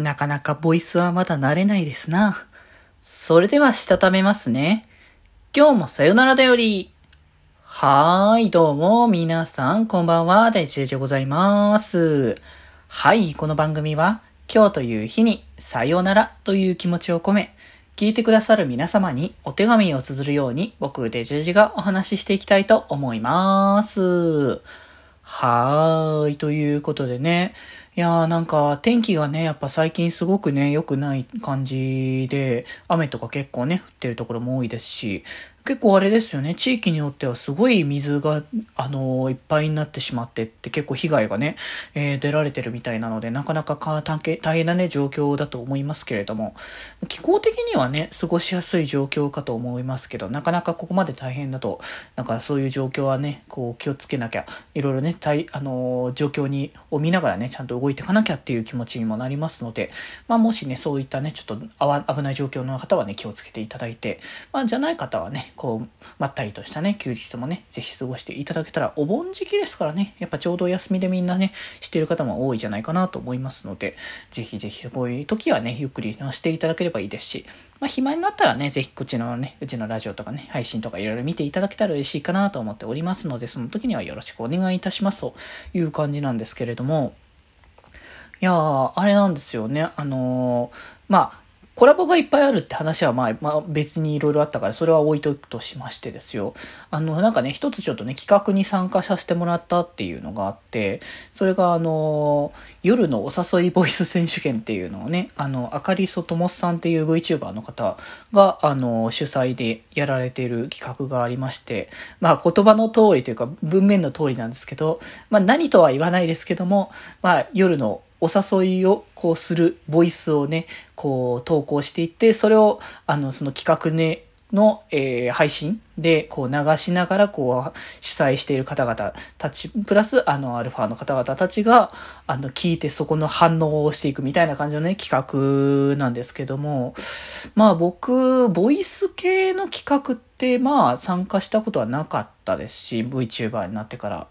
なかなかボイスはまだ慣れないですな。それではしたためますね。今日もさよならだより。はーい、どうも、皆さん、こんばんは、大地でございます。はい、この番組は、今日という日に、さよならという気持ちを込め、聞いてくださる皆様にお手紙を綴るように、僕、デジェジがお話ししていきたいと思います。はーい、ということでね、いやーなんか天気がね、やっぱ最近すごくね、良くない感じで、雨とか結構ね、降ってるところも多いですし、結構あれですよね、地域によってはすごい水が、あのー、いっぱいになってしまってって結構被害がね、えー、出られてるみたいなので、なかなか大変なね、状況だと思いますけれども、気候的にはね、過ごしやすい状況かと思いますけど、なかなかここまで大変だと、なんかそういう状況はね、こう気をつけなきゃ、いろいろね、あのー、状況に、を見ながらね、ちゃんと動いていかなきゃっていう気持ちにもなりますので、まあもしね、そういったね、ちょっと危ない状況の方はね、気をつけていただいて、まあじゃない方はね、こう、まったりとしたね、休日もね、ぜひ過ごしていただけたら、お盆時期ですからね、やっぱちょうど休みでみんなね、してる方も多いじゃないかなと思いますので、ぜひぜひこういう時はね、ゆっくりしていただければいいですし、まあ暇になったらね、ぜひこっちのね、うちのラジオとかね、配信とかいろいろ見ていただけたら嬉しいかなと思っておりますので、その時にはよろしくお願いいたしますという感じなんですけれども、いやー、あれなんですよね。あのー、まあ、コラボがいっぱいあるって話はまあ、まあ、別にいろいろあったから、それは置いとくとしましてですよ。あの、なんかね、一つちょっとね、企画に参加させてもらったっていうのがあって、それがあの、夜のお誘いボイス選手権っていうのをね、あの、あかりそともさんっていう VTuber の方が、あの、主催でやられている企画がありまして、まあ、言葉の通りというか、文面の通りなんですけど、まあ、何とは言わないですけども、まあ、夜のお誘いをこうするボイスをね、こう投稿していって、それをあのその企画ね、の、えー、配信でこう流しながらこう主催している方々たち、プラスあのアルファの方々たちがあの聞いてそこの反応をしていくみたいな感じのね企画なんですけども、まあ僕、ボイス系の企画ってまあ参加したことはなかったですし、VTuber になってから。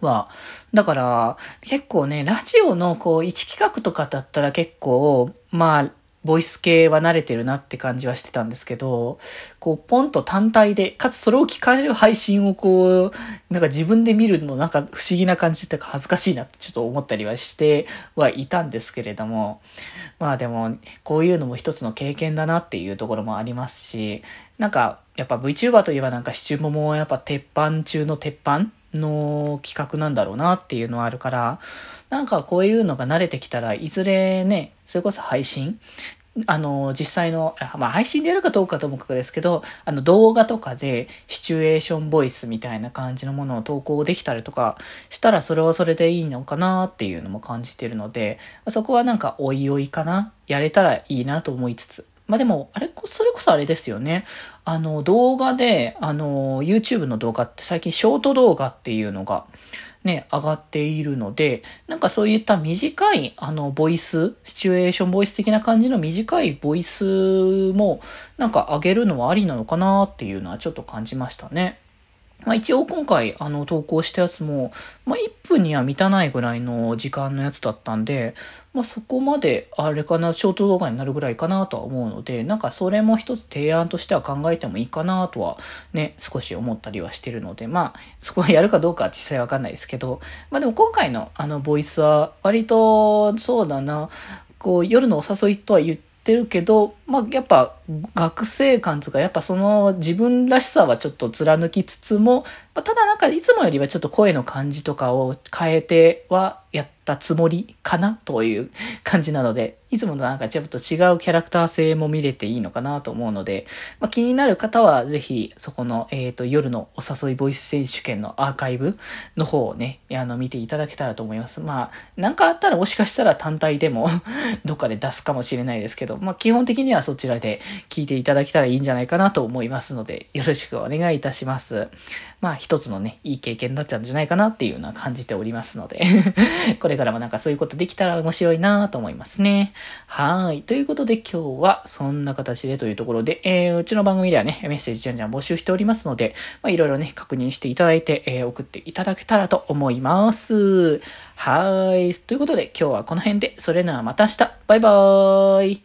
は、だから、結構ね、ラジオのこう、一企画とかだったら結構、まあ、ボイス系は慣れてるなって感じはしてたんですけど、こう、ポンと単体で、かつそれを聞かれる配信をこう、なんか自分で見るのなんか不思議な感じっていうか恥ずかしいなってちょっと思ったりはしてはいたんですけれども、まあでも、こういうのも一つの経験だなっていうところもありますし、なんか、やっぱ VTuber といえばなんかシチューモもやっぱ鉄板中の鉄板の企画なんだろうなっていうのはあるから、なんかこういうのが慣れてきたらいずれね、それこそ配信あの、実際の、まあ、配信でやるかどうかともかくですけど、あの、動画とかで、シチュエーションボイスみたいな感じのものを投稿できたりとかしたら、それはそれでいいのかなっていうのも感じてるので、そこはなんか、おいおいかなやれたらいいなと思いつつ。まあでも、あれこ、それこそあれですよね。あの、動画で、あの、YouTube の動画って最近ショート動画っていうのが、ね、上がっているので、なんかそういった短い、あの、ボイス、シチュエーションボイス的な感じの短いボイスも、なんか上げるのはありなのかなっていうのはちょっと感じましたね。まあ一応今回あの投稿したやつも、まあ1分には満たないぐらいの時間のやつだったんで、まあそこまであれかな、ショート動画になるぐらいかなとは思うので、なんかそれも一つ提案としては考えてもいいかなとはね、少し思ったりはしてるので、まあそこはやるかどうかは実際わかんないですけど、まあでも今回のあのボイスは割とそうだな、こう夜のお誘いとは言ってってるけど、まあ、やっぱ学生感とか、やっぱその自分らしさはちょっと貫きつつも、まあ、ただなんかいつもよりはちょっと声の感じとかを変えてはやってたつもりかなという感じなので、いつものなんかちょっと違うキャラクター性も見れていいのかなと思うので、まあ、気になる方はぜひそこの、えっ、ー、と、夜のお誘いボイス選手権のアーカイブの方をね、あの、見ていただけたらと思います。まあ、なんかあったらもしかしたら単体でも どっかで出すかもしれないですけど、まあ、基本的にはそちらで聞いていただけたらいいんじゃないかなと思いますので、よろしくお願いいたします。まあ、一つのね、いい経験になっちゃうんじゃないかなっていうのは感じておりますので これからもなんかそういうことできたら面白いなと思いますね。はい。ということで今日はそんな形でというところで、えー、うちの番組ではね、メッセージじゃんじゃん募集しておりますので、まあ、いろいろね、確認していただいて、えー、送っていただけたらと思います。はい。ということで今日はこの辺で、それならまた明日。バイバーイ。